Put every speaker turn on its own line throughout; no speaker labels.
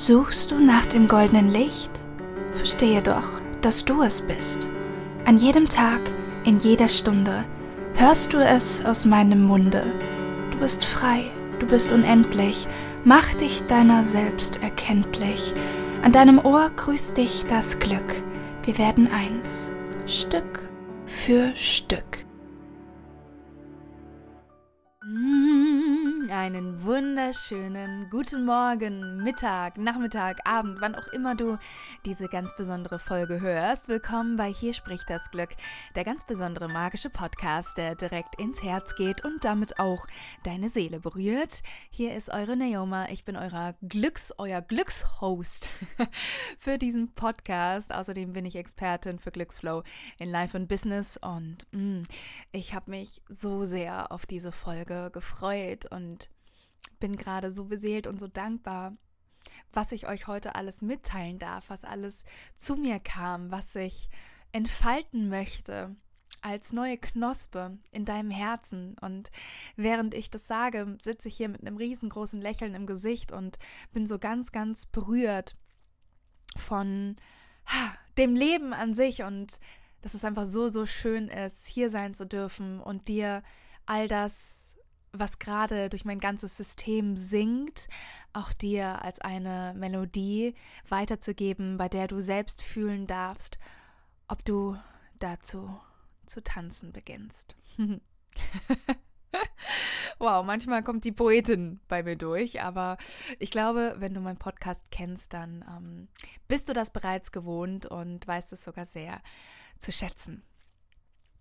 Suchst du nach dem goldenen Licht? Verstehe doch, dass du es bist. An jedem Tag, in jeder Stunde hörst du es aus meinem Munde. Du bist frei, du bist unendlich, mach dich deiner selbst erkenntlich. An deinem Ohr grüßt dich das Glück. Wir werden eins, Stück für Stück.
Einen wunderschönen guten Morgen, Mittag, Nachmittag, Abend, wann auch immer du diese ganz besondere Folge hörst. Willkommen bei Hier spricht das Glück, der ganz besondere magische Podcast, der direkt ins Herz geht und damit auch deine Seele berührt. Hier ist eure Naoma, ich bin euer Glücks, euer Glückshost für diesen Podcast. Außerdem bin ich Expertin für Glücksflow in Life und Business und mh, mm, ich habe mich so sehr auf diese Folge gefreut und bin gerade so beseelt und so dankbar, was ich euch heute alles mitteilen darf, was alles zu mir kam, was ich entfalten möchte als neue Knospe in deinem Herzen. Und während ich das sage, sitze ich hier mit einem riesengroßen Lächeln im Gesicht und bin so ganz, ganz berührt von dem Leben an sich und dass es einfach so, so schön ist, hier sein zu dürfen und dir all das was gerade durch mein ganzes System singt, auch dir als eine Melodie weiterzugeben, bei der du selbst fühlen darfst, ob du dazu zu tanzen beginnst. wow, manchmal kommt die Poetin bei mir durch, aber ich glaube, wenn du meinen Podcast kennst, dann ähm, bist du das bereits gewohnt und weißt es sogar sehr zu schätzen.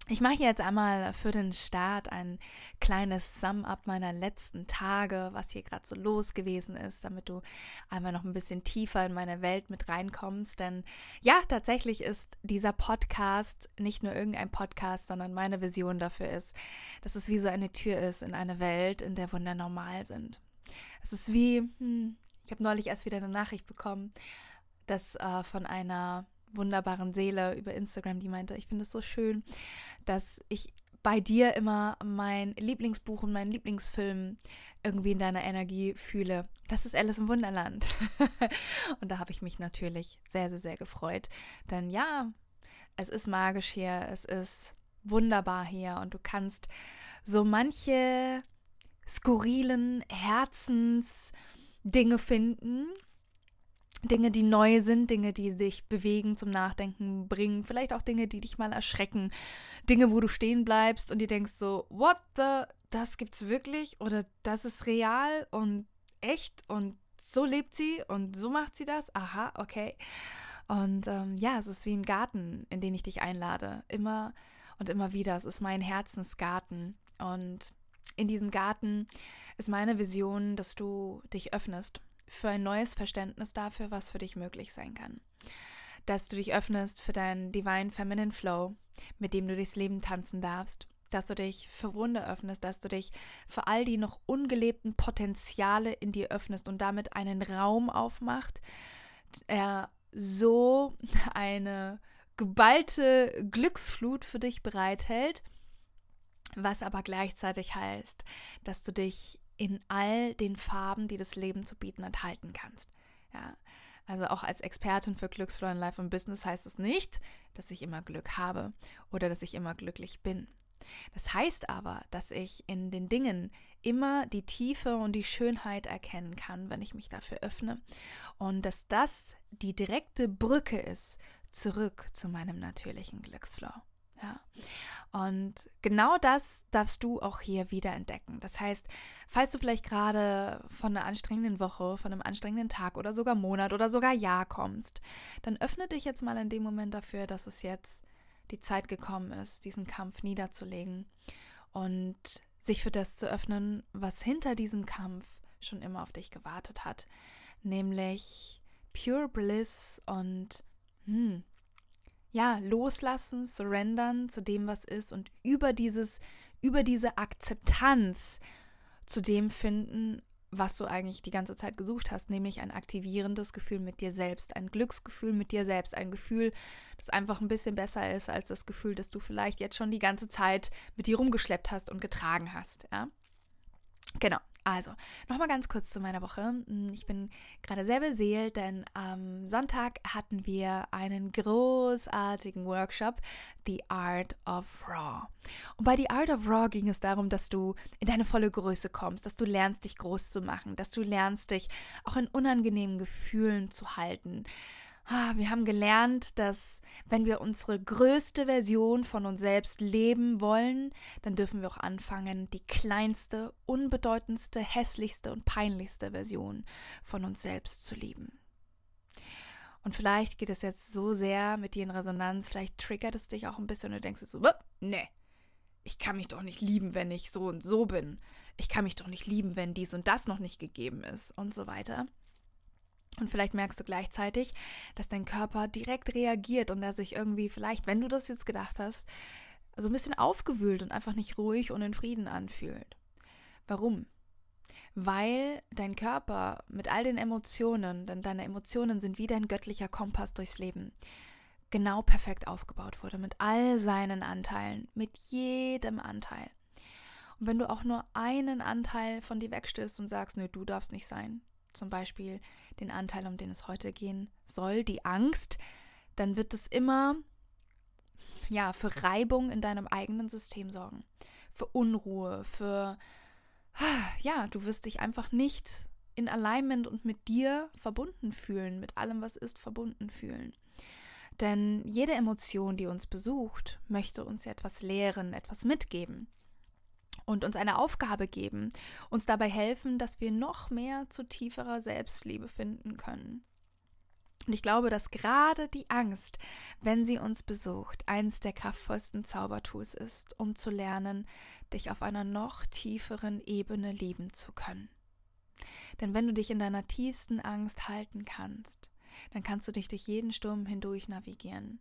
Ich mache jetzt einmal für den Start ein kleines Sum-up meiner letzten Tage, was hier gerade so los gewesen ist, damit du einmal noch ein bisschen tiefer in meine Welt mit reinkommst. Denn ja, tatsächlich ist dieser Podcast nicht nur irgendein Podcast, sondern meine Vision dafür ist, dass es wie so eine Tür ist in eine Welt, in der Wunder normal sind. Es ist wie, hm, ich habe neulich erst wieder eine Nachricht bekommen, dass äh, von einer wunderbaren Seele über Instagram, die meinte, ich finde es so schön, dass ich bei dir immer mein Lieblingsbuch und meinen Lieblingsfilm irgendwie in deiner Energie fühle. Das ist Alice im Wunderland. und da habe ich mich natürlich sehr, sehr, sehr gefreut. Denn ja, es ist magisch hier, es ist wunderbar hier und du kannst so manche skurrilen Herzensdinge finden, Dinge, die neu sind, Dinge, die sich bewegen, zum Nachdenken bringen, vielleicht auch Dinge, die dich mal erschrecken, Dinge, wo du stehen bleibst und dir denkst so, what the, das gibt's wirklich oder das ist real und echt und so lebt sie und so macht sie das, aha, okay. Und ähm, ja, es ist wie ein Garten, in den ich dich einlade, immer und immer wieder. Es ist mein Herzensgarten. Und in diesem Garten ist meine Vision, dass du dich öffnest für ein neues Verständnis dafür, was für dich möglich sein kann. Dass du dich öffnest für deinen Divine Feminine Flow, mit dem du durchs Leben tanzen darfst. Dass du dich für Wunder öffnest, dass du dich für all die noch ungelebten Potenziale in dir öffnest und damit einen Raum aufmacht, der so eine geballte Glücksflut für dich bereithält, was aber gleichzeitig heißt, dass du dich in all den Farben, die das Leben zu bieten hat, halten kannst. Ja, also auch als Expertin für Glücksflow in Life und Business heißt es nicht, dass ich immer Glück habe oder dass ich immer glücklich bin. Das heißt aber, dass ich in den Dingen immer die Tiefe und die Schönheit erkennen kann, wenn ich mich dafür öffne und dass das die direkte Brücke ist zurück zu meinem natürlichen Glücksflow. Ja. Und genau das darfst du auch hier wieder entdecken. Das heißt, falls du vielleicht gerade von einer anstrengenden Woche, von einem anstrengenden Tag oder sogar Monat oder sogar Jahr kommst, dann öffne dich jetzt mal in dem Moment dafür, dass es jetzt die Zeit gekommen ist, diesen Kampf niederzulegen und sich für das zu öffnen, was hinter diesem Kampf schon immer auf dich gewartet hat, nämlich Pure Bliss und hm, ja, loslassen, surrendern zu dem, was ist und über dieses, über diese Akzeptanz zu dem finden, was du eigentlich die ganze Zeit gesucht hast, nämlich ein aktivierendes Gefühl mit dir selbst, ein Glücksgefühl mit dir selbst, ein Gefühl, das einfach ein bisschen besser ist als das Gefühl, das du vielleicht jetzt schon die ganze Zeit mit dir rumgeschleppt hast und getragen hast, ja? Genau. Also, nochmal ganz kurz zu meiner Woche. Hm, ich bin gerade sehr beseelt, denn am Sonntag hatten wir einen großartigen Workshop, The Art of Raw. Und bei The Art of Raw ging es darum, dass du in deine volle Größe kommst, dass du lernst, dich groß zu machen, dass du lernst, dich auch in unangenehmen Gefühlen zu halten, wir haben gelernt, dass wenn wir unsere größte Version von uns selbst leben wollen, dann dürfen wir auch anfangen, die kleinste, unbedeutendste, hässlichste und peinlichste Version von uns selbst zu lieben. Und vielleicht geht es jetzt so sehr mit dir in Resonanz, vielleicht triggert es dich auch ein bisschen und du denkst so, nee, ich kann mich doch nicht lieben, wenn ich so und so bin. Ich kann mich doch nicht lieben, wenn dies und das noch nicht gegeben ist und so weiter. Und vielleicht merkst du gleichzeitig, dass dein Körper direkt reagiert und er sich irgendwie vielleicht, wenn du das jetzt gedacht hast, so ein bisschen aufgewühlt und einfach nicht ruhig und in Frieden anfühlt. Warum? Weil dein Körper mit all den Emotionen, denn deine Emotionen sind wie dein göttlicher Kompass durchs Leben, genau perfekt aufgebaut wurde, mit all seinen Anteilen, mit jedem Anteil. Und wenn du auch nur einen Anteil von dir wegstößt und sagst, nö, du darfst nicht sein, zum Beispiel den Anteil, um den es heute gehen soll, die Angst, dann wird es immer ja, für Reibung in deinem eigenen System sorgen, für Unruhe, für ja, du wirst dich einfach nicht in Alignment und mit dir verbunden fühlen, mit allem, was ist, verbunden fühlen. Denn jede Emotion, die uns besucht, möchte uns etwas lehren, etwas mitgeben und uns eine Aufgabe geben, uns dabei helfen, dass wir noch mehr zu tieferer Selbstliebe finden können. Und ich glaube, dass gerade die Angst, wenn sie uns besucht, eins der kraftvollsten Zaubertools ist, um zu lernen, dich auf einer noch tieferen Ebene lieben zu können. Denn wenn du dich in deiner tiefsten Angst halten kannst, dann kannst du dich durch jeden Sturm hindurch navigieren.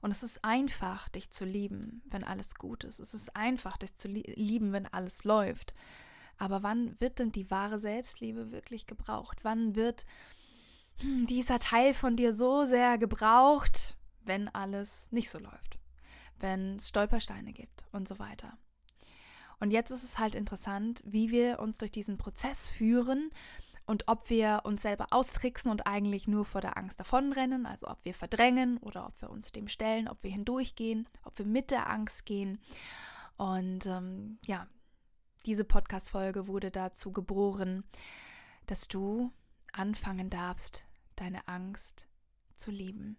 Und es ist einfach, dich zu lieben, wenn alles gut ist. Es ist einfach, dich zu lieben, wenn alles läuft. Aber wann wird denn die wahre Selbstliebe wirklich gebraucht? Wann wird hm, dieser Teil von dir so sehr gebraucht, wenn alles nicht so läuft? Wenn es Stolpersteine gibt und so weiter. Und jetzt ist es halt interessant, wie wir uns durch diesen Prozess führen, und ob wir uns selber austricksen und eigentlich nur vor der Angst davonrennen, also ob wir verdrängen oder ob wir uns dem stellen, ob wir hindurchgehen, ob wir mit der Angst gehen. Und ähm, ja, diese Podcast-Folge wurde dazu geboren, dass du anfangen darfst, deine Angst zu lieben.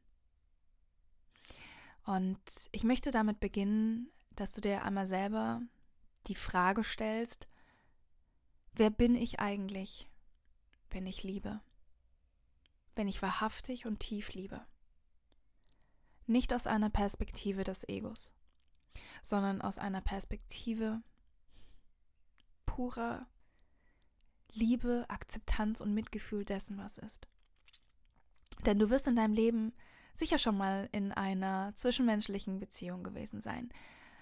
Und ich möchte damit beginnen, dass du dir einmal selber die Frage stellst, wer bin ich eigentlich? Wenn ich liebe, wenn ich wahrhaftig und tief liebe. Nicht aus einer Perspektive des Egos, sondern aus einer Perspektive purer Liebe, Akzeptanz und Mitgefühl dessen, was ist. Denn du wirst in deinem Leben sicher schon mal in einer zwischenmenschlichen Beziehung gewesen sein.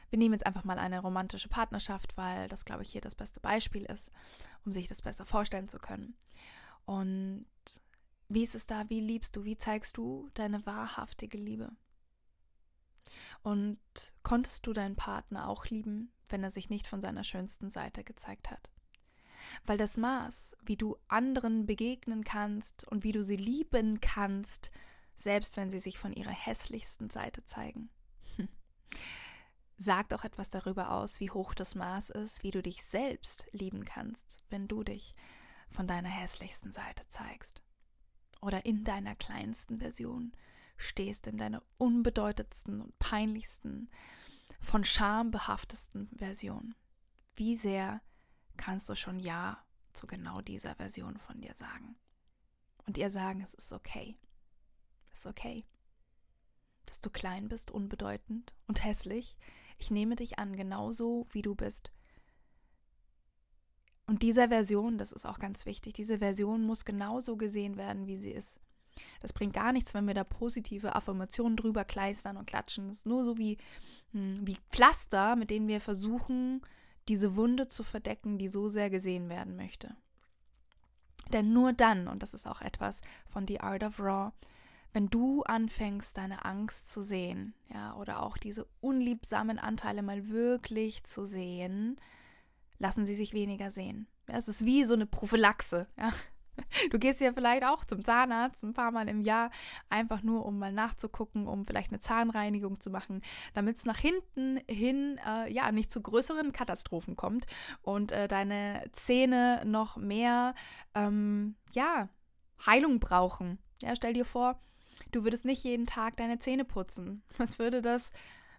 Wir nehmen jetzt einfach mal eine romantische Partnerschaft, weil das, glaube ich, hier das beste Beispiel ist, um sich das besser vorstellen zu können. Und wie ist es da? Wie liebst du? Wie zeigst du deine wahrhaftige Liebe? Und konntest du deinen Partner auch lieben, wenn er sich nicht von seiner schönsten Seite gezeigt hat? Weil das Maß, wie du anderen begegnen kannst und wie du sie lieben kannst, selbst wenn sie sich von ihrer hässlichsten Seite zeigen, sagt auch etwas darüber aus, wie hoch das Maß ist, wie du dich selbst lieben kannst, wenn du dich von deiner hässlichsten Seite zeigst. Oder in deiner kleinsten Version stehst in deiner unbedeutendsten und peinlichsten, von Scham behaftesten Version. Wie sehr kannst du schon Ja zu genau dieser Version von dir sagen? Und ihr sagen, es ist okay. Es ist okay. Dass du klein bist, unbedeutend und hässlich. Ich nehme dich an, genauso wie du bist. Und diese Version, das ist auch ganz wichtig, diese Version muss genauso gesehen werden, wie sie ist. Das bringt gar nichts, wenn wir da positive Affirmationen drüber kleistern und klatschen. Das ist nur so wie, hm, wie Pflaster, mit denen wir versuchen, diese Wunde zu verdecken, die so sehr gesehen werden möchte. Denn nur dann, und das ist auch etwas von The Art of Raw, wenn du anfängst, deine Angst zu sehen, ja, oder auch diese unliebsamen Anteile mal wirklich zu sehen, lassen sie sich weniger sehen. Ja, es ist wie so eine Prophylaxe. Ja. Du gehst ja vielleicht auch zum Zahnarzt ein paar Mal im Jahr, einfach nur, um mal nachzugucken, um vielleicht eine Zahnreinigung zu machen, damit es nach hinten hin äh, ja nicht zu größeren Katastrophen kommt und äh, deine Zähne noch mehr ähm, ja Heilung brauchen. Ja, stell dir vor, du würdest nicht jeden Tag deine Zähne putzen. Was würde das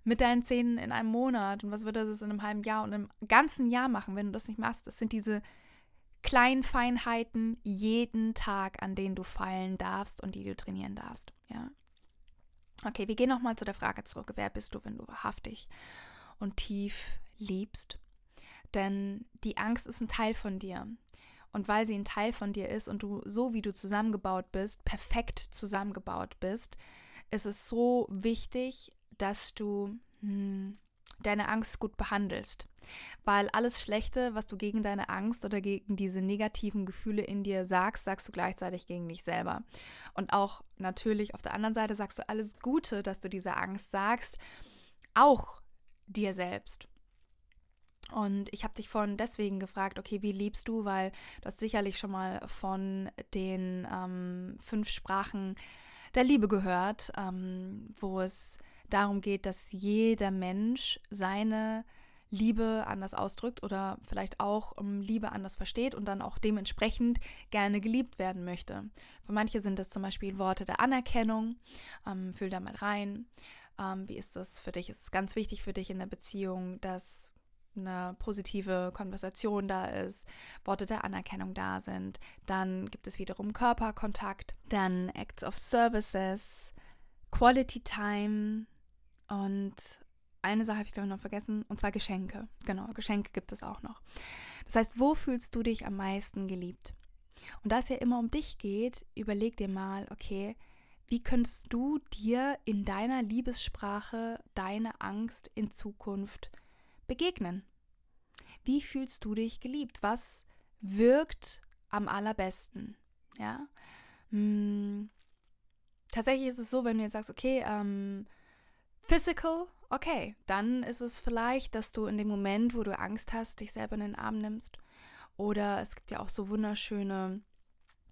mit deinen Zähnen in einem Monat und was würde das in einem halben Jahr und einem ganzen Jahr machen, wenn du das nicht machst? Das sind diese kleinen Feinheiten jeden Tag, an denen du feilen darfst und die du trainieren darfst. Ja. Okay, wir gehen nochmal zu der Frage zurück. Wer bist du, wenn du wahrhaftig und tief liebst? Denn die Angst ist ein Teil von dir. Und weil sie ein Teil von dir ist und du so wie du zusammengebaut bist, perfekt zusammengebaut bist, ist es so wichtig, dass du hm, deine Angst gut behandelst. Weil alles Schlechte, was du gegen deine Angst oder gegen diese negativen Gefühle in dir sagst, sagst du gleichzeitig gegen dich selber. Und auch natürlich auf der anderen Seite sagst du alles Gute, dass du diese Angst sagst, auch dir selbst. Und ich habe dich vorhin deswegen gefragt, okay, wie liebst du? Weil du hast sicherlich schon mal von den ähm, fünf Sprachen der Liebe gehört, ähm, wo es darum geht, dass jeder Mensch seine Liebe anders ausdrückt oder vielleicht auch um, Liebe anders versteht und dann auch dementsprechend gerne geliebt werden möchte. Für manche sind das zum Beispiel Worte der Anerkennung. Ähm, fühl da mal rein. Ähm, wie ist das für dich? Ist es ganz wichtig für dich in der Beziehung, dass eine positive Konversation da ist, Worte der Anerkennung da sind. Dann gibt es wiederum Körperkontakt, dann Acts of Services, Quality Time, und eine Sache habe ich, glaube ich, noch vergessen, und zwar Geschenke. Genau, Geschenke gibt es auch noch. Das heißt, wo fühlst du dich am meisten geliebt? Und da es ja immer um dich geht, überleg dir mal, okay, wie könntest du dir in deiner Liebessprache deine Angst in Zukunft begegnen? Wie fühlst du dich geliebt? Was wirkt am allerbesten? Ja. Hm. Tatsächlich ist es so, wenn du jetzt sagst, okay, ähm, Physical, okay, dann ist es vielleicht, dass du in dem Moment, wo du Angst hast, dich selber in den Arm nimmst. Oder es gibt ja auch so wunderschöne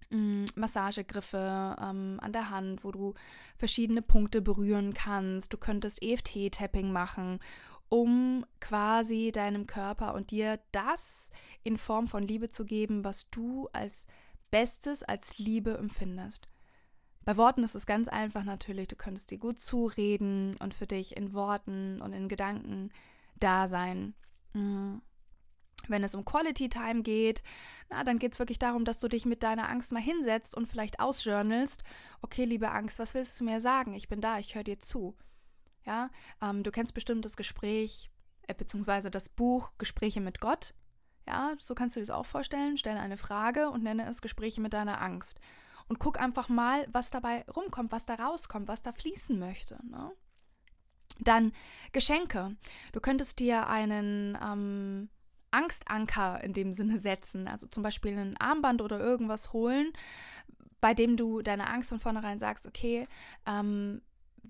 mm, Massagegriffe ähm, an der Hand, wo du verschiedene Punkte berühren kannst. Du könntest EFT-Tapping machen, um quasi deinem Körper und dir das in Form von Liebe zu geben, was du als Bestes, als Liebe empfindest. Bei Worten ist es ganz einfach natürlich, du könntest dir gut zureden und für dich in Worten und in Gedanken da sein. Mhm. Wenn es um Quality Time geht, na, dann geht es wirklich darum, dass du dich mit deiner Angst mal hinsetzt und vielleicht ausjournalst. Okay, liebe Angst, was willst du mir sagen? Ich bin da, ich höre dir zu. Ja, ähm, du kennst bestimmt das Gespräch, äh, beziehungsweise das Buch Gespräche mit Gott. Ja, so kannst du dir das auch vorstellen. Stelle eine Frage und nenne es Gespräche mit deiner Angst und guck einfach mal, was dabei rumkommt, was da rauskommt, was da fließen möchte. Ne? Dann Geschenke. Du könntest dir einen ähm, Angstanker in dem Sinne setzen, also zum Beispiel ein Armband oder irgendwas holen, bei dem du deine Angst von vornherein sagst, okay, ähm,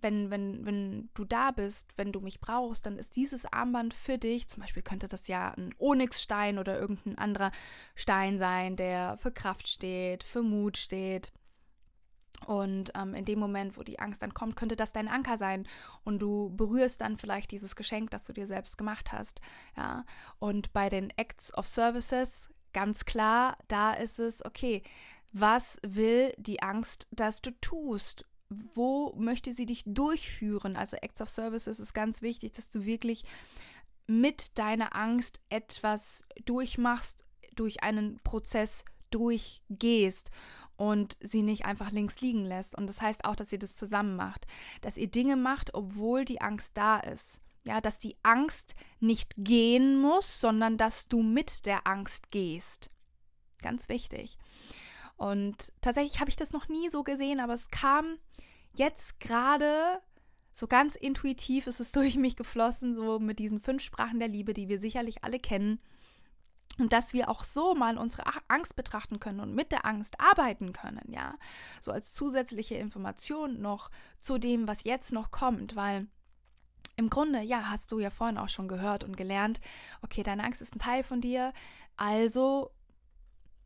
wenn, wenn, wenn du da bist, wenn du mich brauchst, dann ist dieses Armband für dich, zum Beispiel könnte das ja ein Onyxstein oder irgendein anderer Stein sein, der für Kraft steht, für Mut steht. Und ähm, in dem Moment, wo die Angst dann kommt, könnte das dein Anker sein. Und du berührst dann vielleicht dieses Geschenk, das du dir selbst gemacht hast. Ja. Und bei den Acts of Services, ganz klar, da ist es, okay, was will die Angst, dass du tust? Wo möchte sie dich durchführen? Also Acts of Service ist es ganz wichtig, dass du wirklich mit deiner Angst etwas durchmachst, durch einen Prozess durchgehst und sie nicht einfach links liegen lässt. Und das heißt auch, dass ihr das zusammen macht, dass ihr Dinge macht, obwohl die Angst da ist. Ja, dass die Angst nicht gehen muss, sondern dass du mit der Angst gehst. Ganz wichtig. Und tatsächlich habe ich das noch nie so gesehen, aber es kam jetzt gerade so ganz intuitiv ist es durch mich geflossen, so mit diesen fünf Sprachen der Liebe, die wir sicherlich alle kennen. Und dass wir auch so mal unsere Angst betrachten können und mit der Angst arbeiten können, ja. So als zusätzliche Information noch zu dem, was jetzt noch kommt, weil im Grunde, ja, hast du ja vorhin auch schon gehört und gelernt, okay, deine Angst ist ein Teil von dir, also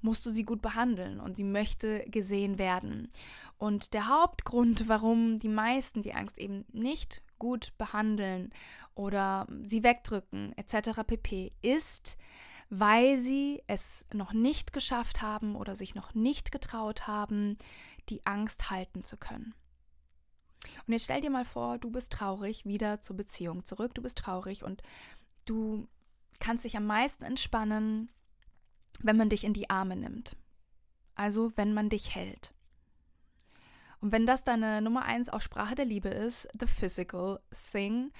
musst du sie gut behandeln und sie möchte gesehen werden. Und der Hauptgrund, warum die meisten die Angst eben nicht gut behandeln oder sie wegdrücken etc. pp ist, weil sie es noch nicht geschafft haben oder sich noch nicht getraut haben, die Angst halten zu können. Und jetzt stell dir mal vor, du bist traurig, wieder zur Beziehung zurück, du bist traurig und du kannst dich am meisten entspannen, wenn man dich in die Arme nimmt. Also wenn man dich hält. Und wenn das deine Nummer eins auch Sprache der Liebe ist, the physical thing,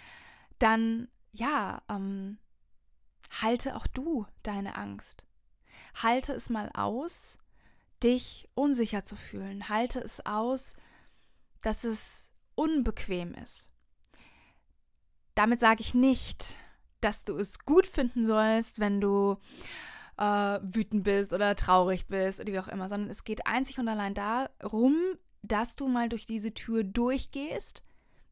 dann ja, ähm, halte auch du deine Angst. Halte es mal aus, dich unsicher zu fühlen. Halte es aus, dass es unbequem ist. Damit sage ich nicht, dass du es gut finden sollst, wenn du äh, wütend bist oder traurig bist oder wie auch immer, sondern es geht einzig und allein darum, dass du mal durch diese Tür durchgehst.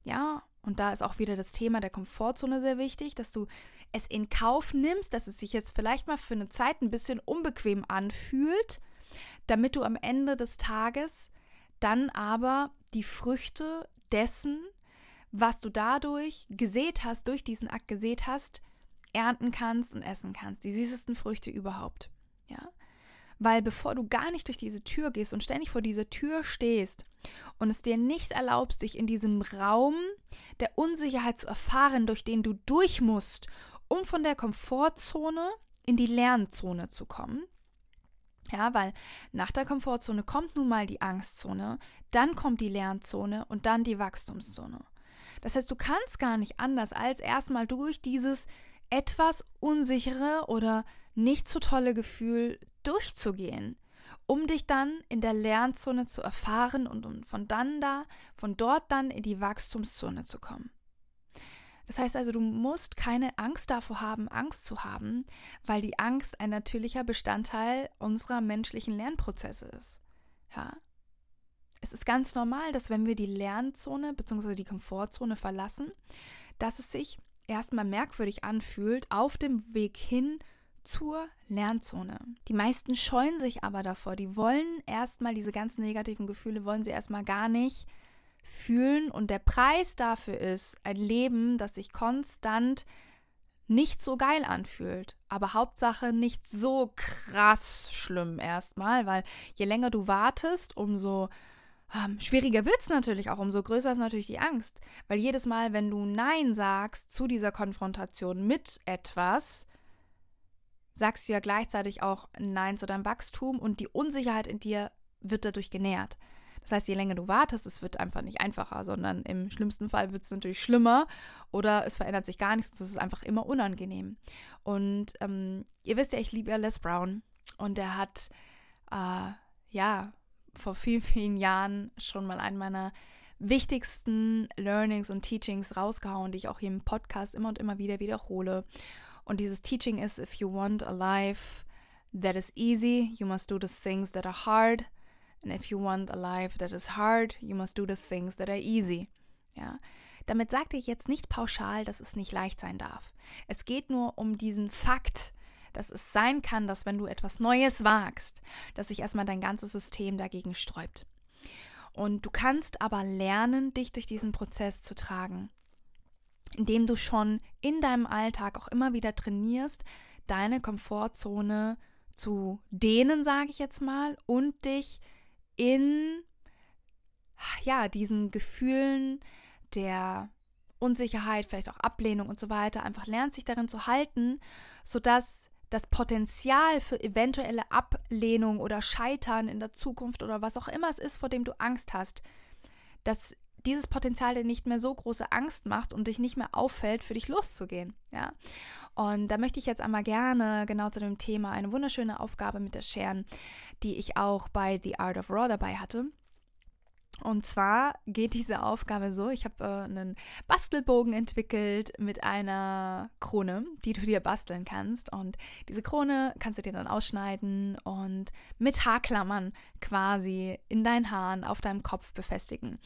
Ja, und da ist auch wieder das Thema der Komfortzone sehr wichtig, dass du es in Kauf nimmst, dass es sich jetzt vielleicht mal für eine Zeit ein bisschen unbequem anfühlt, damit du am Ende des Tages dann aber die Früchte dessen, was du dadurch gesät hast, durch diesen Akt gesät hast, ernten kannst und essen kannst. Die süßesten Früchte überhaupt. Ja? Weil bevor du gar nicht durch diese Tür gehst und ständig vor dieser Tür stehst und es dir nicht erlaubst, dich in diesem Raum der Unsicherheit zu erfahren, durch den du durch musst, um von der Komfortzone in die Lernzone zu kommen, ja, weil nach der Komfortzone kommt nun mal die Angstzone, dann kommt die Lernzone und dann die Wachstumszone. Das heißt, du kannst gar nicht anders, als erstmal durch dieses etwas unsichere oder nicht so tolle Gefühl durchzugehen, um dich dann in der Lernzone zu erfahren und um von dann da, von dort dann in die Wachstumszone zu kommen. Das heißt also, du musst keine Angst davor haben, Angst zu haben, weil die Angst ein natürlicher Bestandteil unserer menschlichen Lernprozesse ist. Ja? Es ist ganz normal, dass wenn wir die Lernzone bzw. die Komfortzone verlassen, dass es sich erstmal merkwürdig anfühlt auf dem Weg hin zur Lernzone. Die meisten scheuen sich aber davor. Die wollen erstmal diese ganzen negativen Gefühle, wollen sie erstmal gar nicht fühlen. Und der Preis dafür ist ein Leben, das sich konstant nicht so geil anfühlt. Aber Hauptsache nicht so krass schlimm erstmal, weil je länger du wartest, umso ähm, schwieriger wird es natürlich auch, umso größer ist natürlich die Angst. Weil jedes Mal, wenn du Nein sagst zu dieser Konfrontation mit etwas, sagst du ja gleichzeitig auch Nein zu deinem Wachstum und die Unsicherheit in dir wird dadurch genährt. Das heißt, je länger du wartest, es wird einfach nicht einfacher, sondern im schlimmsten Fall wird es natürlich schlimmer oder es verändert sich gar nichts. Das ist einfach immer unangenehm. Und ähm, ihr wisst ja, ich liebe ja Les Brown und der hat äh, ja vor vielen, vielen Jahren schon mal einen meiner wichtigsten Learnings und Teachings rausgehauen, die ich auch hier im Podcast immer und immer wieder wiederhole. Und dieses Teaching ist, if you want a life that is easy, you must do the things that are hard. And if you want a life that is hard, you must do the things that are easy. Ja. Damit sagte ich jetzt nicht pauschal, dass es nicht leicht sein darf. Es geht nur um diesen Fakt, dass es sein kann, dass wenn du etwas Neues wagst, dass sich erstmal dein ganzes System dagegen sträubt. Und du kannst aber lernen, dich durch diesen Prozess zu tragen, indem du schon in deinem Alltag auch immer wieder trainierst, deine Komfortzone zu dehnen, sage ich jetzt mal, und dich in ja, diesen Gefühlen der Unsicherheit, vielleicht auch Ablehnung und so weiter, einfach lernst, sich darin zu halten, sodass das Potenzial für eventuelle Ablehnung oder Scheitern in der Zukunft oder was auch immer es ist, vor dem du Angst hast, dass dieses Potenzial dir nicht mehr so große Angst macht und dich nicht mehr auffällt, für dich loszugehen. Ja? Und da möchte ich jetzt einmal gerne genau zu dem Thema eine wunderschöne Aufgabe mit dir scheren, die ich auch bei The Art of Raw dabei hatte. Und zwar geht diese Aufgabe so, ich habe äh, einen Bastelbogen entwickelt mit einer Krone, die du dir basteln kannst. Und diese Krone kannst du dir dann ausschneiden und mit Haarklammern quasi in deinen Haaren auf deinem Kopf befestigen.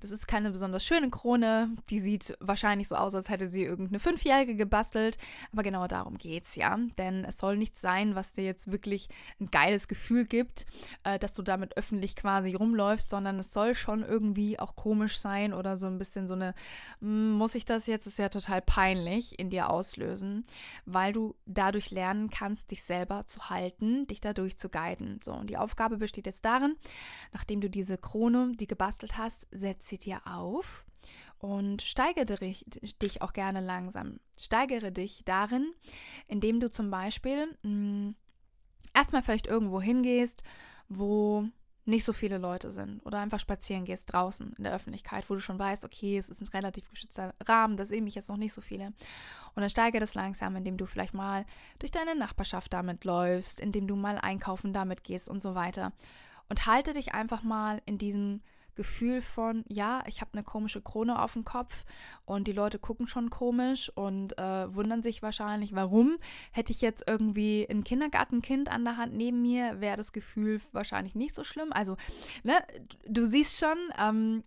Das ist keine besonders schöne Krone, die sieht wahrscheinlich so aus, als hätte sie irgendeine Fünfjährige gebastelt. Aber genau darum geht's ja. Denn es soll nichts sein, was dir jetzt wirklich ein geiles Gefühl gibt, äh, dass du damit öffentlich quasi rumläufst, sondern es soll schon irgendwie auch komisch sein oder so ein bisschen so eine, hm, muss ich das jetzt, ist ja total peinlich in dir auslösen, weil du dadurch lernen kannst, dich selber zu halten, dich dadurch zu guiden. So, und die Aufgabe besteht jetzt darin, nachdem du diese Krone, die gebastelt hast, setz sie dir auf und steigere dich auch gerne langsam. Steigere dich darin, indem du zum Beispiel mh, hm, erstmal vielleicht irgendwo hingehst, wo nicht so viele Leute sind oder einfach spazieren gehst draußen in der Öffentlichkeit, wo du schon weißt, okay, es ist ein relativ geschützter Rahmen, da sehen mich jetzt noch nicht so viele. Und dann steige das langsam, indem du vielleicht mal durch deine Nachbarschaft damit läufst, indem du mal einkaufen damit gehst und so weiter. Und halte dich einfach mal in diesem Gefühl von, ja, ich habe eine komische Krone auf dem Kopf und die Leute gucken schon komisch und äh, wundern sich wahrscheinlich, warum. Hätte ich jetzt irgendwie ein Kindergartenkind an der Hand neben mir, wäre das Gefühl wahrscheinlich nicht so schlimm. Also, ne, du siehst schon, ähm,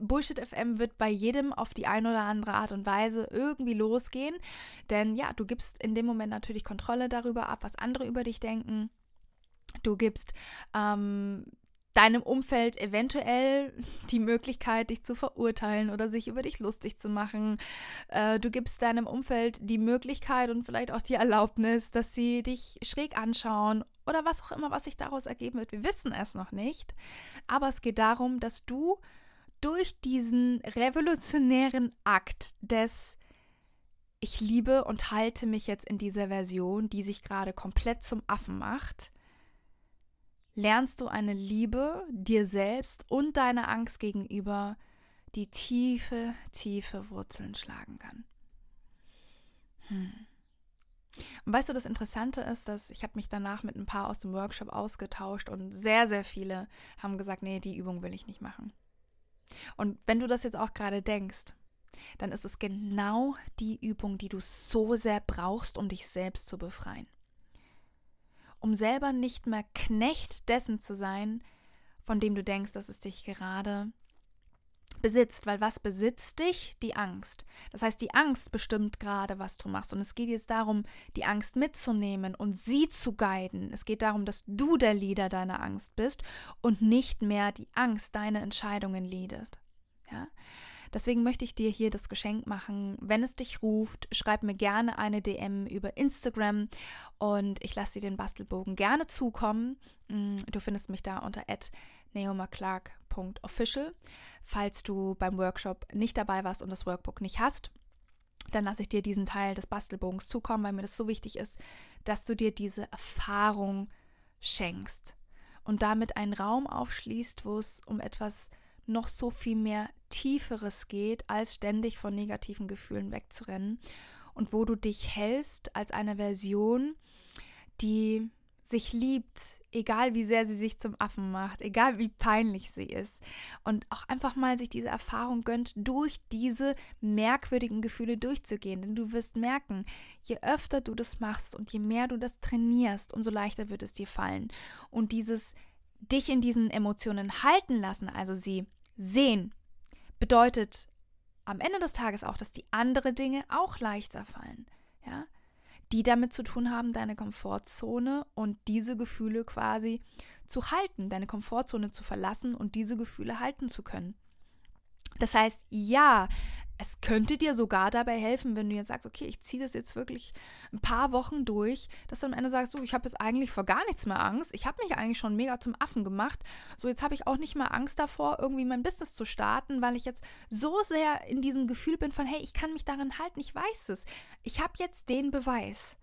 Bullshit FM wird bei jedem auf die eine oder andere Art und Weise irgendwie losgehen. Denn ja, du gibst in dem Moment natürlich Kontrolle darüber ab, was andere über dich denken. Du gibst ähm, deinem Umfeld eventuell die Möglichkeit, dich zu verurteilen oder sich über dich lustig zu machen. Äh, du gibst deinem Umfeld die Möglichkeit und vielleicht auch die Erlaubnis, dass sie dich schräg anschauen oder was auch immer, was sich daraus ergeben wird. Wir wissen es noch nicht. Aber es geht darum, dass du durch diesen revolutionären Akt des ich liebe und halte mich jetzt in dieser Version, die sich gerade komplett zum Affen macht, lernst du eine Liebe dir selbst und deiner Angst gegenüber, die tiefe, tiefe Wurzeln schlagen kann. Hm. Und weißt du, das Interessante ist, dass ich habe mich danach mit ein paar aus dem Workshop ausgetauscht und sehr, sehr viele haben gesagt, nee, die Übung will ich nicht machen. Und wenn du das jetzt auch gerade denkst, dann ist es genau die Übung, die du so sehr brauchst, um dich selbst zu befreien um selber nicht mehr Knecht dessen zu sein, von dem du denkst, dass es dich gerade besitzt, weil was besitzt dich? Die Angst. Das heißt, die Angst bestimmt gerade, was du machst. Und es geht jetzt darum, die Angst mitzunehmen und sie zu guiden. Es geht darum, dass du der Leader deiner Angst bist und nicht mehr die Angst deine Entscheidungen leadet. Ja? Deswegen möchte ich dir hier das Geschenk machen. Wenn es dich ruft, schreib mir gerne eine DM über Instagram und ich lasse dir den Bastelbogen gerne zukommen. Mm, du findest mich da unter naomaclark.official. Falls du beim Workshop nicht dabei warst und das Workbook nicht hast, dann lasse ich dir diesen Teil des Bastelbogens zukommen, weil mir das so wichtig ist, dass du dir diese Erfahrung schenkst und damit einen Raum aufschließt, wo es um etwas noch so viel mehr Tieferes geht, als ständig von negativen Gefühlen wegzurennen. Und wo du dich hältst als eine Version, die sich liebt, egal wie sehr sie sich zum Affen macht, egal wie peinlich sie ist. Und auch einfach mal sich diese Erfahrung gönnt, durch diese merkwürdigen Gefühle durchzugehen, denn du wirst merken, je öfter du das machst und je mehr du das trainierst, umso leichter wird es dir fallen. Und dieses dich in diesen Emotionen halten lassen, also sie sehen, bedeutet am Ende des Tages auch, dass die anderen Dinge auch leichter fallen, ja, die damit zu tun haben, deine Komfortzone und diese Gefühle quasi zu halten, deine Komfortzone zu verlassen und diese Gefühle halten zu können. Das heißt, ja, es könnte dir sogar dabei helfen, wenn du jetzt sagst, okay, ich ziehe das jetzt wirklich ein paar Wochen durch, dass du am Ende sagst, so, ich habe jetzt eigentlich vor gar nichts mehr Angst. Ich habe mich eigentlich schon mega zum Affen gemacht. So, jetzt habe ich auch nicht mehr Angst davor, irgendwie mein Business zu starten, weil ich jetzt so sehr in diesem Gefühl bin von, hey, ich kann mich daran halten, ich weiß es. Ich habe jetzt den Beweis.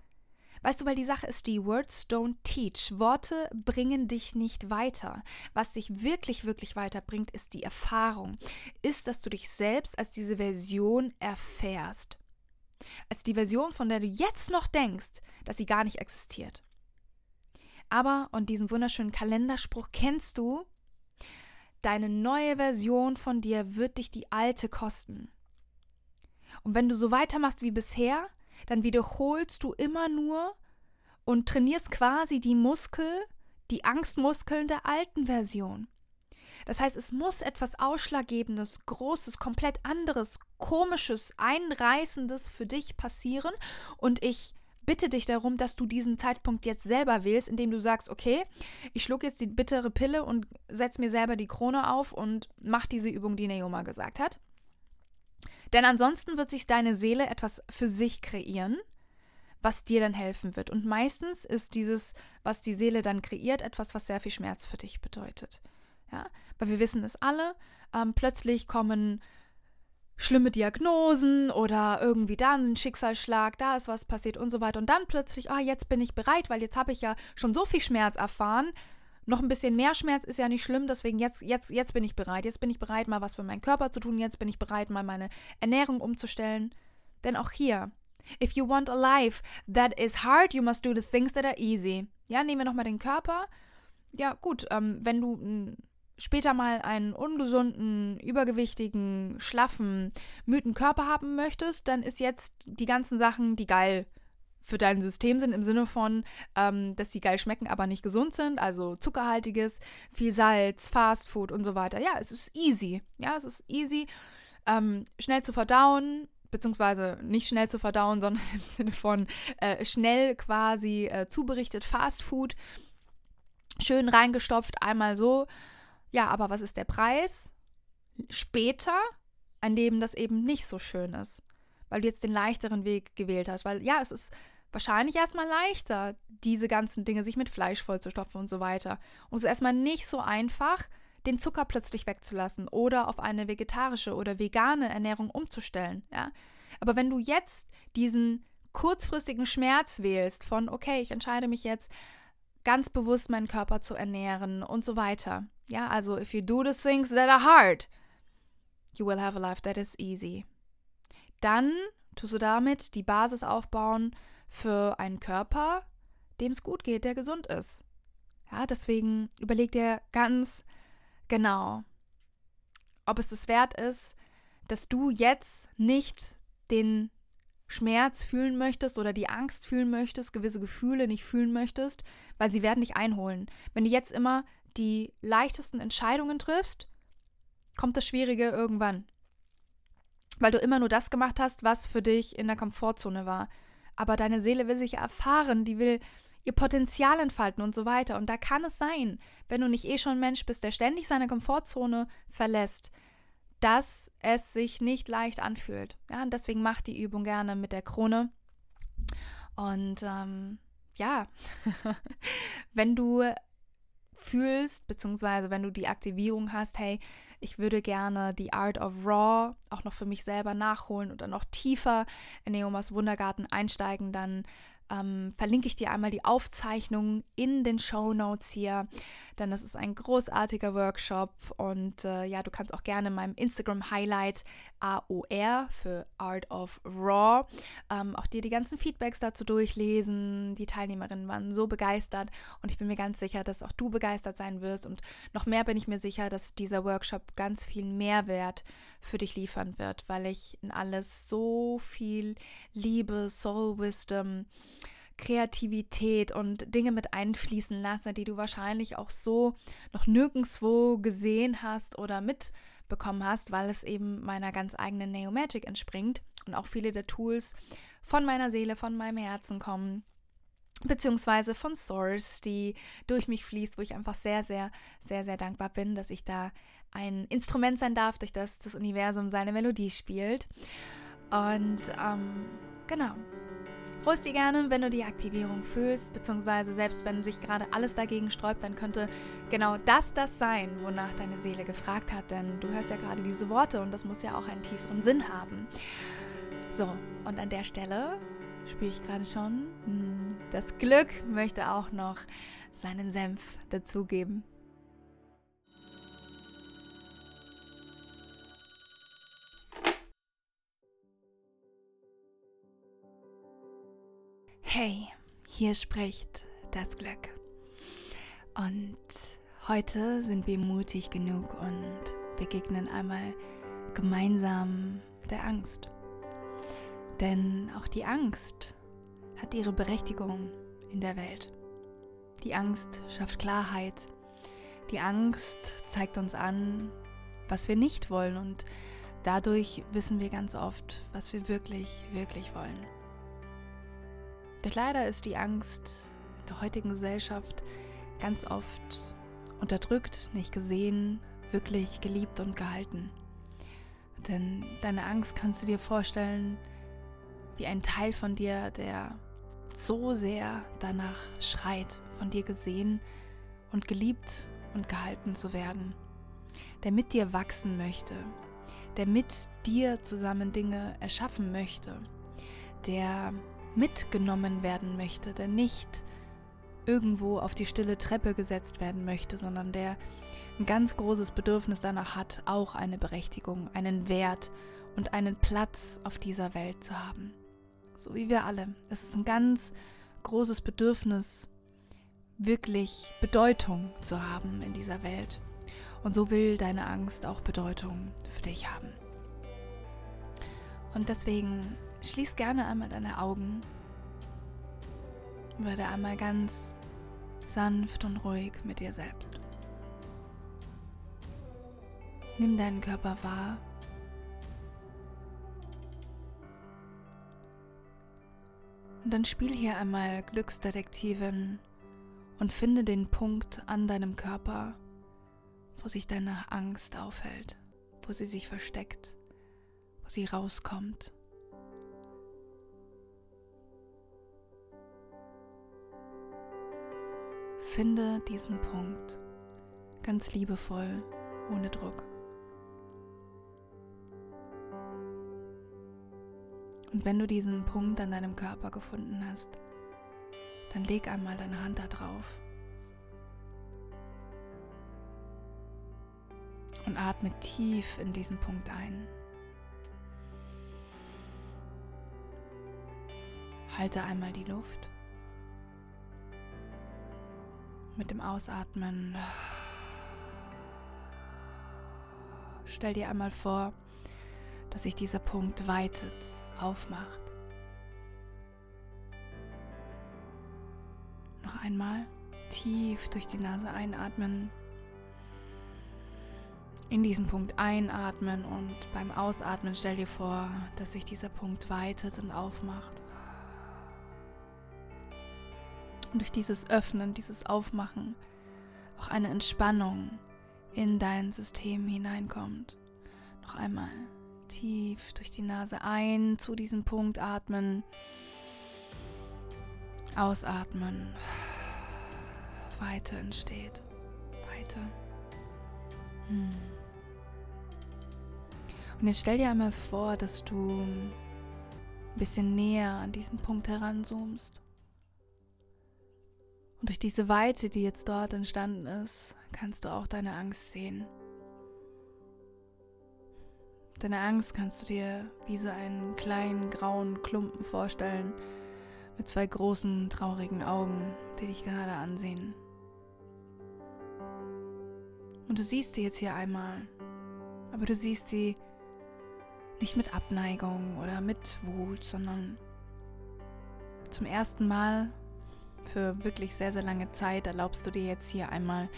Weißt du, weil die Sache ist die, Words don't teach. Worte bringen dich nicht weiter. Was dich wirklich, wirklich weiterbringt, ist die Erfahrung. Ist, dass du dich selbst als diese Version erfährst. Als die Version, von der du jetzt noch denkst, dass sie gar nicht existiert. Aber, und diesen wunderschönen Kalenderspruch kennst du, deine neue Version von dir wird dich die alte kosten. Und wenn du so weitermachst wie bisher, dann wiederholst du immer nur und trainierst quasi die Muskel, die Angstmuskeln der alten Version. Das heißt, es muss etwas Ausschlaggebendes, Großes, komplett anderes, Komisches, Einreißendes für dich passieren. Und ich bitte dich darum, dass du diesen Zeitpunkt jetzt selber wählst, indem du sagst, okay, ich schluck jetzt die bittere Pille und setz mir selber die Krone auf und mach diese Übung, die Neoma gesagt hat. Denn ansonsten wird sich deine Seele etwas für sich kreieren, was dir dann helfen wird. Und meistens ist dieses, was die Seele dann kreiert, etwas, was sehr viel Schmerz für dich bedeutet. Ja, weil wir wissen es alle, ähm, plötzlich kommen schlimme Diagnosen oder irgendwie da ein Schicksalsschlag, da ist was passiert und so weiter. Und dann plötzlich, ah, jetzt bin ich bereit, weil jetzt habe ich ja schon so viel Schmerz erfahren. Noch ein bisschen mehr Schmerz ist ja nicht schlimm, deswegen jetzt, jetzt, jetzt bin ich bereit. Jetzt bin ich bereit, mal was für meinen Körper zu tun. Jetzt bin ich bereit, mal meine Ernährung umzustellen. Denn auch hier, if you want a life that is hard, you must do the things that are easy. Ja, nehmen wir nochmal den Körper. Ja, gut, ähm, wenn du später mal einen ungesunden, übergewichtigen, schlaffen, müden Körper haben möchtest, dann ist jetzt die ganzen Sachen, die geil für dein System sind, im Sinne von, ähm, dass die geil schmecken, aber nicht gesund sind, also zuckerhaltiges, viel Salz, Fastfood und so weiter. Ja, es ist easy. Ja, es ist easy, ähm, schnell zu verdauen, beziehungsweise nicht schnell zu verdauen, sondern im Sinne von äh, schnell quasi äh, zuberichtet Fastfood, schön reingestopft, einmal so ja, aber was ist der Preis? Später ein Leben, das eben nicht so schön ist, weil du jetzt den leichteren Weg gewählt hast. Weil ja, es ist wahrscheinlich erstmal leichter, diese ganzen Dinge sich mit Fleisch vollzustopfen und so weiter. Und es ist erstmal nicht so einfach, den Zucker plötzlich wegzulassen oder auf eine vegetarische oder vegane Ernährung umzustellen. Ja? Aber wenn du jetzt diesen kurzfristigen Schmerz wählst von, okay, ich entscheide mich jetzt ganz bewusst meinen Körper zu ernähren und so weiter. Ja, also if you do the things that are hard, you will have a life that is easy. Dann tust du damit die Basis aufbauen für einen Körper, dem es gut geht, der gesund ist. Ja, deswegen überleg dir ganz genau, ob es es wert ist, dass du jetzt nicht den Schmerz fühlen möchtest oder die Angst fühlen möchtest, gewisse Gefühle nicht fühlen möchtest, weil sie werden dich einholen. Wenn du jetzt immer die leichtesten Entscheidungen triffst, kommt das Schwierige irgendwann. Weil du immer nur das gemacht hast, was für dich in der Komfortzone war. Aber deine Seele will sich erfahren, die will ihr Potenzial entfalten und so weiter. Und da kann es sein, wenn du nicht eh schon ein Mensch bist, der ständig seine Komfortzone verlässt, dass es sich nicht leicht anfühlt. Ja, und deswegen mach die Übung gerne mit der Krone. Und ähm, ja, wenn du fühlst, beziehungsweise wenn du die Aktivierung hast, hey, ich würde gerne die Art of Raw auch noch für mich selber nachholen dann noch tiefer in Neomas Wundergarten einsteigen, dann ähm, verlinke ich dir einmal die Aufzeichnung in den Show Notes hier, denn das ist ein großartiger Workshop und äh, ja, du kannst auch gerne in meinem Instagram Highlight AOR für Art of Raw ähm, auch dir die ganzen Feedbacks dazu durchlesen. Die Teilnehmerinnen waren so begeistert und ich bin mir ganz sicher, dass auch du begeistert sein wirst und noch mehr bin ich mir sicher, dass dieser Workshop ganz viel Mehrwert für dich liefern wird, weil ich in alles so viel Liebe, Soul Wisdom, Kreativität und Dinge mit einfließen lasse, die du wahrscheinlich auch so noch nirgendwo gesehen hast oder mitbekommen hast, weil es eben meiner ganz eigenen Neo Magic entspringt und auch viele der Tools von meiner Seele, von meinem Herzen kommen beziehungsweise von Source, die durch mich fließt, wo ich einfach sehr, sehr, sehr, sehr dankbar bin, dass ich da ein Instrument sein darf, durch das das Universum seine Melodie spielt. Und ähm, genau, Frust dir gerne, wenn du die Aktivierung fühlst, beziehungsweise selbst wenn sich gerade alles dagegen sträubt, dann könnte genau das das sein, wonach deine Seele gefragt hat, denn du hörst ja gerade diese Worte und das muss ja auch einen tieferen Sinn haben. So, und an der Stelle spüre ich gerade schon, hm, das Glück möchte auch noch seinen Senf dazugeben. Hey, hier spricht das Glück. Und
Heute sind wir mutig genug und begegnen einmal gemeinsam der Angst. Denn auch die Angst hat ihre Berechtigung in der Welt. Die Angst schafft Klarheit. Die Angst zeigt uns an, was wir nicht wollen und dadurch wissen wir ganz oft, was wir wirklich, wirklich wollen. Doch leider ist die Angst in der heutigen Gesellschaft ganz oft unterdrückt, nicht gesehen, wirklich geliebt und gehalten. Denn deine Angst kannst du dir vorstellen wie ein Teil von dir, der so sehr danach schreit, von dir gesehen und geliebt und gehalten zu werden, der mit dir wachsen möchte, der mit dir zusammen Dinge erschaffen möchte, der mitgenommen werden möchte, der nicht irgendwo auf die stille Treppe gesetzt werden möchte, sondern der ein ganz großes Bedürfnis danach hat, auch eine Berechtigung, einen Wert und einen Platz auf dieser Welt zu haben. So wie wir alle. Es ist ein ganz großes Bedürfnis, wirklich Bedeutung zu haben in dieser Welt. Und so will deine Angst auch Bedeutung für dich haben. Und deswegen schließ gerne einmal deine Augen. Werde einmal ganz sanft und ruhig mit dir selbst. Nimm deinen Körper wahr. Und dann spiel hier einmal Glücksdetektivin und finde den Punkt an deinem Körper, wo sich deine Angst aufhält, wo sie sich versteckt, wo sie rauskommt. Finde diesen Punkt ganz liebevoll, ohne Druck. Und wenn du diesen Punkt an deinem Körper gefunden hast, dann leg einmal deine Hand da drauf. Und atme tief in diesen Punkt ein. Halte einmal die Luft. Mit dem Ausatmen stell dir einmal vor, dass sich dieser Punkt weitet aufmacht. Noch einmal tief durch die Nase einatmen. In diesen Punkt einatmen und beim Ausatmen stell dir vor, dass sich dieser Punkt weitet und aufmacht. Und durch dieses Öffnen, dieses Aufmachen auch eine Entspannung in dein System hineinkommt. Noch einmal tief durch die Nase ein, zu diesem Punkt atmen. Ausatmen. Weite entsteht. Weite. Hm. Und jetzt stell dir einmal vor, dass du ein bisschen näher an diesen Punkt heranzoomst. Und durch diese Weite, die jetzt dort entstanden ist, kannst du auch deine Angst sehen. Deine Angst kannst du dir wie so einen kleinen grauen Klumpen vorstellen, mit zwei großen, traurigen Augen, die dich gerade ansehen. Und du siehst sie jetzt hier einmal, aber du siehst sie nicht mit Abneigung oder mit Wut, sondern zum ersten Mal für wirklich sehr, sehr lange Zeit erlaubst du dir jetzt hier einmal,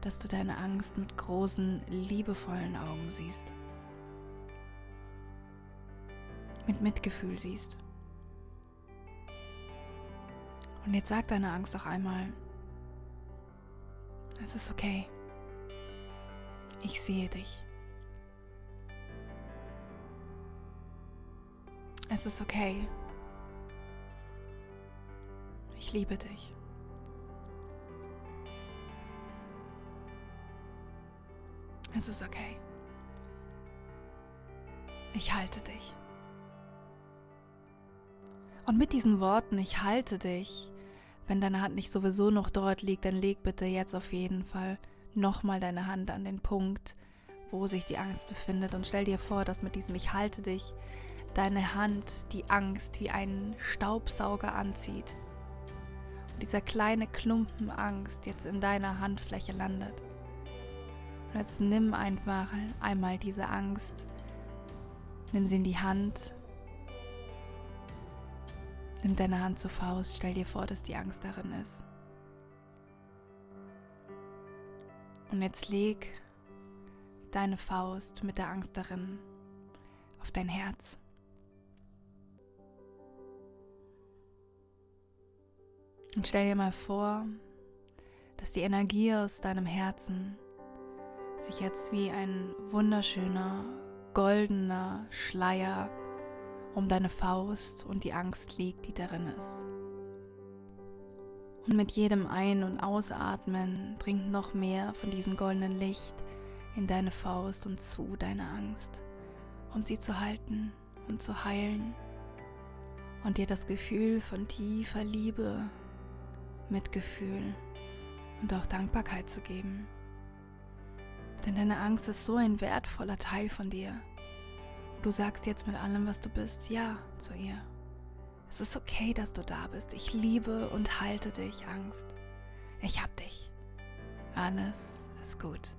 dass du deine Angst mit großen, liebevollen Augen siehst mit Mitgefühl siehst. Und jetzt sag deine Angst auch einmal, es ist okay. Ich sehe dich. Es ist okay. Ich liebe dich. Es ist okay. Ich halte dich. Und mit diesen Worten, ich halte dich, wenn deine Hand nicht sowieso noch dort liegt, dann leg bitte jetzt auf jeden Fall nochmal deine Hand an den Punkt, wo sich die Angst befindet und stell dir vor, dass mit diesem Ich halte dich deine Hand die Angst wie einen Staubsauger anzieht.
Dieser kleine Klumpen Angst jetzt in deiner Handfläche landet. Und jetzt nimm einfach einmal diese Angst, nimm sie in die Hand, nimm deine Hand zur Faust, stell dir vor, dass die Angst darin ist. Und jetzt leg deine Faust mit der Angst darin auf dein Herz. Und stell dir mal vor, dass die Energie aus deinem Herzen sich jetzt wie ein wunderschöner, goldener Schleier um deine Faust und die Angst liegt, die darin ist. Und mit jedem Ein- und Ausatmen dringt noch mehr von diesem goldenen Licht in deine Faust und zu deiner Angst, um sie zu halten und zu heilen und dir das Gefühl von tiefer Liebe Mitgefühl und auch Dankbarkeit zu geben. Denn deine Angst ist so ein wertvoller Teil von dir. Du sagst jetzt mit allem, was du bist, ja zu ihr. Es ist okay, dass du da bist. Ich liebe und halte dich, Angst. Ich hab dich. Alles ist gut.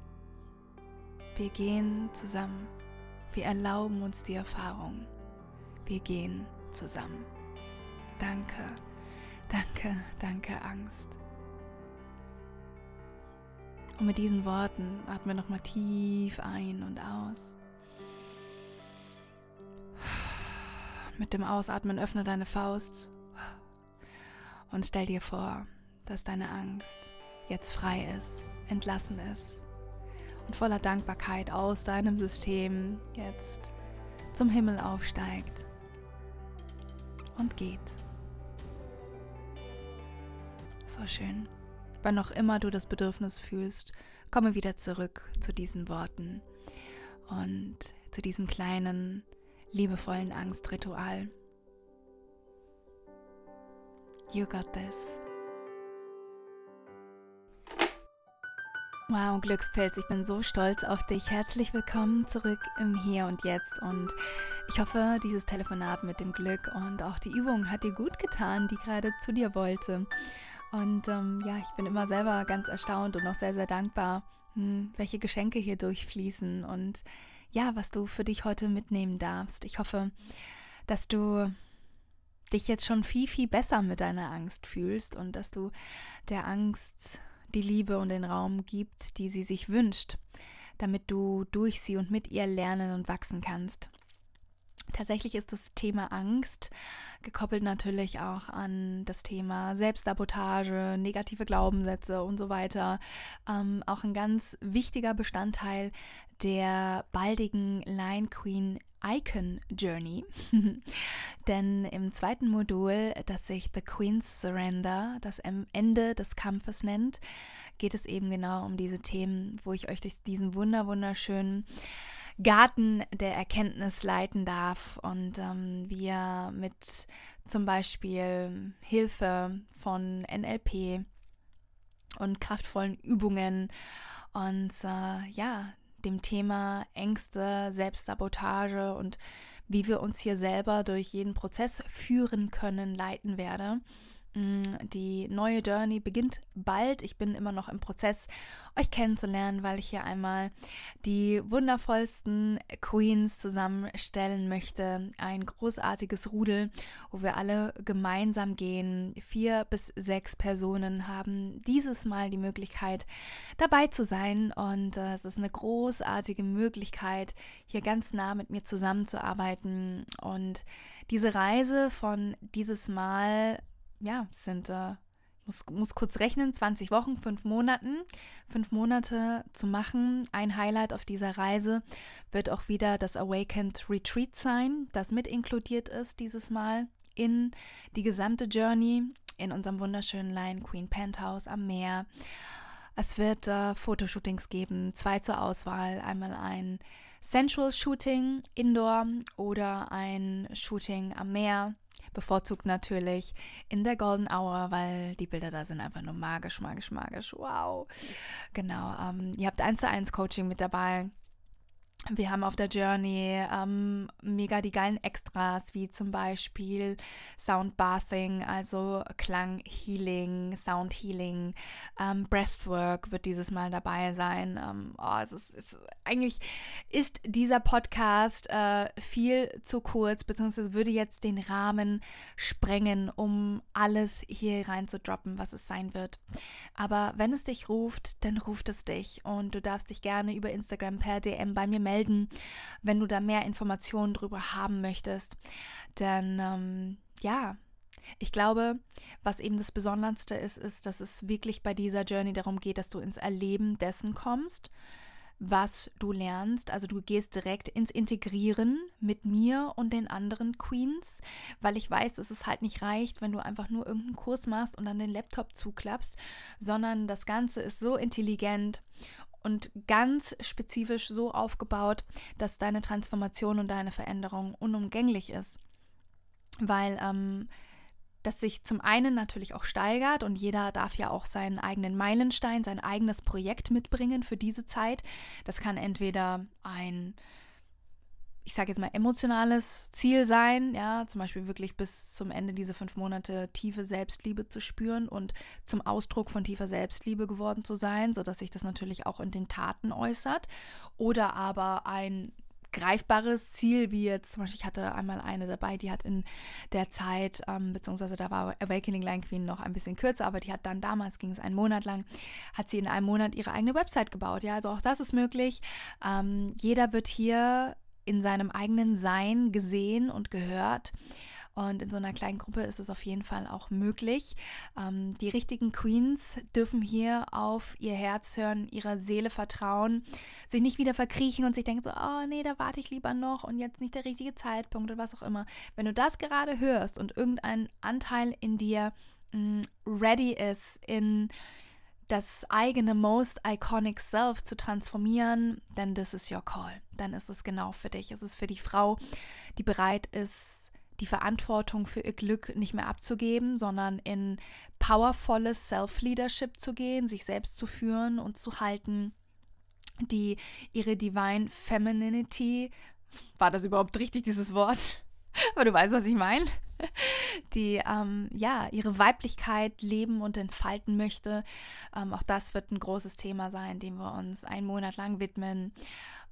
Wir gehen zusammen. Wir erlauben uns die Erfahrung. Wir gehen zusammen. Danke Danke, danke, Angst. Und mit diesen Worten atme nochmal tief ein und aus. Mit dem Ausatmen öffne deine Faust und stell dir vor, dass deine Angst jetzt frei ist, entlassen ist und voller Dankbarkeit aus deinem System jetzt zum Himmel aufsteigt und geht. So schön. Wann auch immer du das Bedürfnis fühlst, komme wieder zurück zu diesen Worten und zu diesem kleinen, liebevollen Angstritual. You got this. Wow, Glückspilz, ich bin so stolz auf dich. Herzlich willkommen zurück im Hier und Jetzt. Und ich hoffe, dieses Telefonat mit dem Glück und auch die Übung hat dir gut getan, die gerade zu dir wollte. Und ähm, ja, ich bin immer selber ganz erstaunt und auch sehr, sehr dankbar, hm, welche Geschenke hier durchfließen und ja, was du für dich heute mitnehmen darfst. Ich hoffe, dass du dich jetzt schon viel, viel besser mit deiner Angst fühlst und dass du der Angst die Liebe und den Raum gibt, die sie sich wünscht, damit du durch sie und mit ihr lernen und wachsen kannst. Tatsächlich ist das Thema Angst, gekoppelt natürlich auch an das Thema Selbstsabotage, negative Glaubenssätze und so weiter, ähm, auch ein ganz wichtiger Bestandteil der baldigen Line Queen Icon Journey. Denn im zweiten Modul, das sich The Queen's Surrender, das Ende des Kampfes nennt, geht es eben genau um diese Themen, wo ich euch durch diesen wunder wunderschönen Garten der Erkenntnis leiten darf und ähm, wir mit zum Beispiel Hilfe von NLP und kraftvollen Übungen und äh, ja, dem Thema Ängste, Selbstsabotage und wie wir uns hier selber durch jeden Prozess führen können, leiten werde. Mm, die neue Journey beginnt bald. Ich bin immer noch im Prozess, euch kennenzulernen, weil ich hier einmal die wundervollsten Queens zusammenstellen möchte. Ein großartiges Rudel, wo wir alle gemeinsam gehen. Vier bis sechs Personen haben dieses Mal die Möglichkeit, dabei zu sein. Und äh, es ist eine großartige Möglichkeit, hier ganz nah mit mir zusammenzuarbeiten. Und diese Reise von dieses Mal ja, sind, äh, muss, muss kurz rechnen, 20 Wochen, fünf Monaten, fünf Monate zu machen. Ein Highlight auf dieser Reise wird auch wieder das Awakened Retreat sein, das mit inkludiert ist dieses Mal in die gesamte Journey in unserem wunderschönen Lion Queen Penthouse am Meer. Es wird äh, Fotoshootings geben, zwei zur Auswahl. Einmal ein Sensual Shooting Indoor oder ein Shooting am Meer bevorzugt natürlich in der Golden Hour, weil die Bilder da sind einfach nur magisch, magisch, magisch. Wow. Genau. Ähm, ihr habt eins zu eins Coaching mit dabei. Wir haben auf der Journey ähm, mega die geilen Extras, wie zum Beispiel Sound Bathing, also Klang Healing, Sound Healing, ähm, Breathwork wird dieses Mal dabei sein. Ähm, oh, es ist, es, eigentlich ist dieser Podcast äh, viel zu kurz, beziehungsweise würde jetzt den Rahmen sprengen, um alles hier rein zu droppen, was es sein wird. Aber wenn es dich ruft, dann ruft es dich und du darfst dich gerne über Instagram per DM bei mir melden melden, wenn du da mehr Informationen drüber haben möchtest. Denn ähm, ja, ich glaube, was eben das Besonderste ist, ist, dass es wirklich bei dieser Journey darum geht, dass du ins Erleben dessen kommst, was du lernst. Also du gehst direkt ins Integrieren mit mir und den anderen Queens, weil ich weiß, dass es halt nicht reicht, wenn du einfach nur irgendeinen Kurs machst und dann den Laptop zuklappst, sondern das Ganze ist so intelligent und ganz spezifisch so aufgebaut, dass deine Transformation und deine Veränderung unumgänglich ist. Weil ähm, das sich zum einen natürlich auch steigert und jeder darf ja auch seinen eigenen Meilenstein, sein eigenes Projekt mitbringen für diese Zeit. Das kann entweder ein ich sage jetzt mal, emotionales Ziel sein, ja, zum Beispiel wirklich bis zum Ende dieser fünf Monate tiefe Selbstliebe zu spüren und zum Ausdruck von tiefer Selbstliebe geworden zu sein, sodass sich das natürlich auch in den Taten äußert. Oder aber ein greifbares Ziel, wie jetzt zum Beispiel, ich hatte einmal eine dabei, die hat in der Zeit, ähm, beziehungsweise da war Awakening Line Queen noch ein bisschen kürzer, aber die hat dann damals, ging es einen Monat lang, hat sie in einem Monat ihre eigene Website gebaut. Ja, also auch das ist möglich. Ähm, jeder wird hier in seinem eigenen Sein gesehen und gehört. Und in so einer kleinen Gruppe ist es auf jeden Fall auch möglich. Ähm, die richtigen Queens dürfen hier auf ihr Herz hören, ihrer Seele vertrauen, sich nicht wieder verkriechen und sich denken so, oh nee, da warte ich lieber noch und jetzt nicht der richtige Zeitpunkt oder was auch immer. Wenn du das gerade hörst und irgendein Anteil in dir mh, mm, ready ist, in das eigene Most Iconic Self zu transformieren, then this is your call. Dann ist es genau für dich. Es ist für die Frau, die bereit ist, die Verantwortung für ihr Glück nicht mehr abzugeben, sondern in powervolles Self-Leadership zu gehen, sich selbst zu führen und zu halten, die ihre Divine Femininity, war das überhaupt richtig, dieses Wort? Aber du weißt, was ich meine die ähm, ja ihre Weiblichkeit leben und entfalten möchte. Ähm, auch das wird ein großes Thema sein, dem wir uns einen Monat lang widmen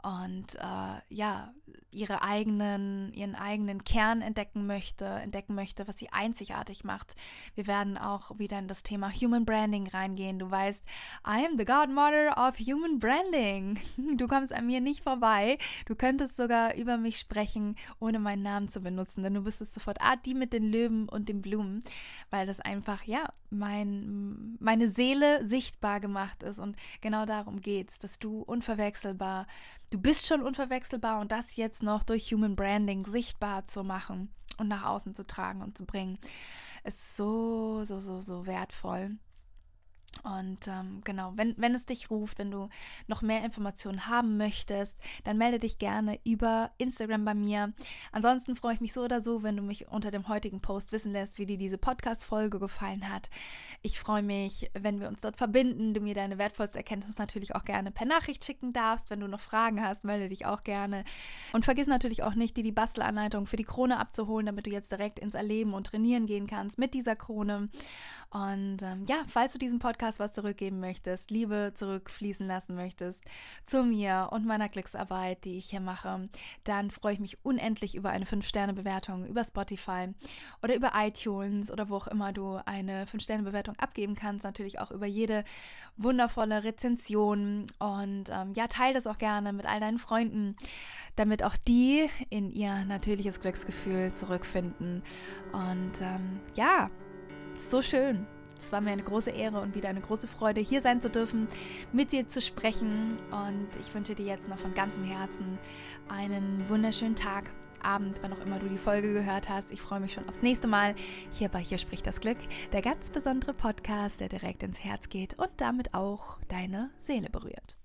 und äh, ja, ihre eigenen, ihren eigenen Kern entdecken möchte, entdecken möchte, was sie einzigartig macht. Wir werden auch wieder in das Thema Human Branding reingehen. Du weißt, I am the Godmother of Human Branding. Du kommst an mir nicht vorbei. Du könntest sogar über mich sprechen, ohne meinen Namen zu benutzen, denn du bist es sofort, ah, die mit den Löwen und den Blumen, weil das einfach, ja, mein, meine Seele sichtbar gemacht ist. Und genau darum geht es, dass du unverwechselbar Du bist schon unverwechselbar und das jetzt noch durch Human Branding sichtbar zu machen und nach außen zu tragen und zu bringen, ist so, so, so, so wertvoll. Und ähm, genau, wenn, wenn es dich ruft, wenn du noch mehr Informationen haben möchtest, dann melde dich gerne über Instagram bei mir. Ansonsten freue ich mich so oder so, wenn du mich unter dem heutigen Post wissen lässt, wie dir diese Podcast-Folge gefallen hat. Ich freue mich, wenn wir uns dort verbinden, du mir deine wertvollste Erkenntnis natürlich auch gerne per Nachricht schicken darfst. Wenn du noch Fragen hast, melde dich auch gerne. Und vergiss natürlich auch nicht, dir die Bastelanleitung für die Krone abzuholen, damit du jetzt direkt ins Erleben und trainieren gehen kannst mit dieser Krone. Und ähm, ja, falls du diesen Podcast was zurückgeben möchtest, Liebe zurückfließen lassen möchtest zu mir und meiner Glücksarbeit, die ich hier mache, dann freue ich mich unendlich über eine 5-Sterne-Bewertung über Spotify oder über iTunes oder wo auch immer du eine 5-Sterne-Bewertung abgeben kannst. Natürlich auch über jede wundervolle Rezension. Und ähm, ja, teile das auch gerne mit all deinen Freunden, damit auch die in ihr natürliches Glücksgefühl zurückfinden. Und ähm, ja, so schön. Es war mir eine große Ehre und wieder eine große Freude, hier sein zu dürfen, mit dir zu sprechen. Und ich wünsche dir jetzt noch von ganzem Herzen einen wunderschönen Tag, Abend, wann auch immer du die Folge gehört hast. Ich freue mich schon aufs nächste Mal. Hier bei Hier spricht das Glück, der ganz besondere Podcast, der direkt ins Herz geht und damit auch deine Seele berührt.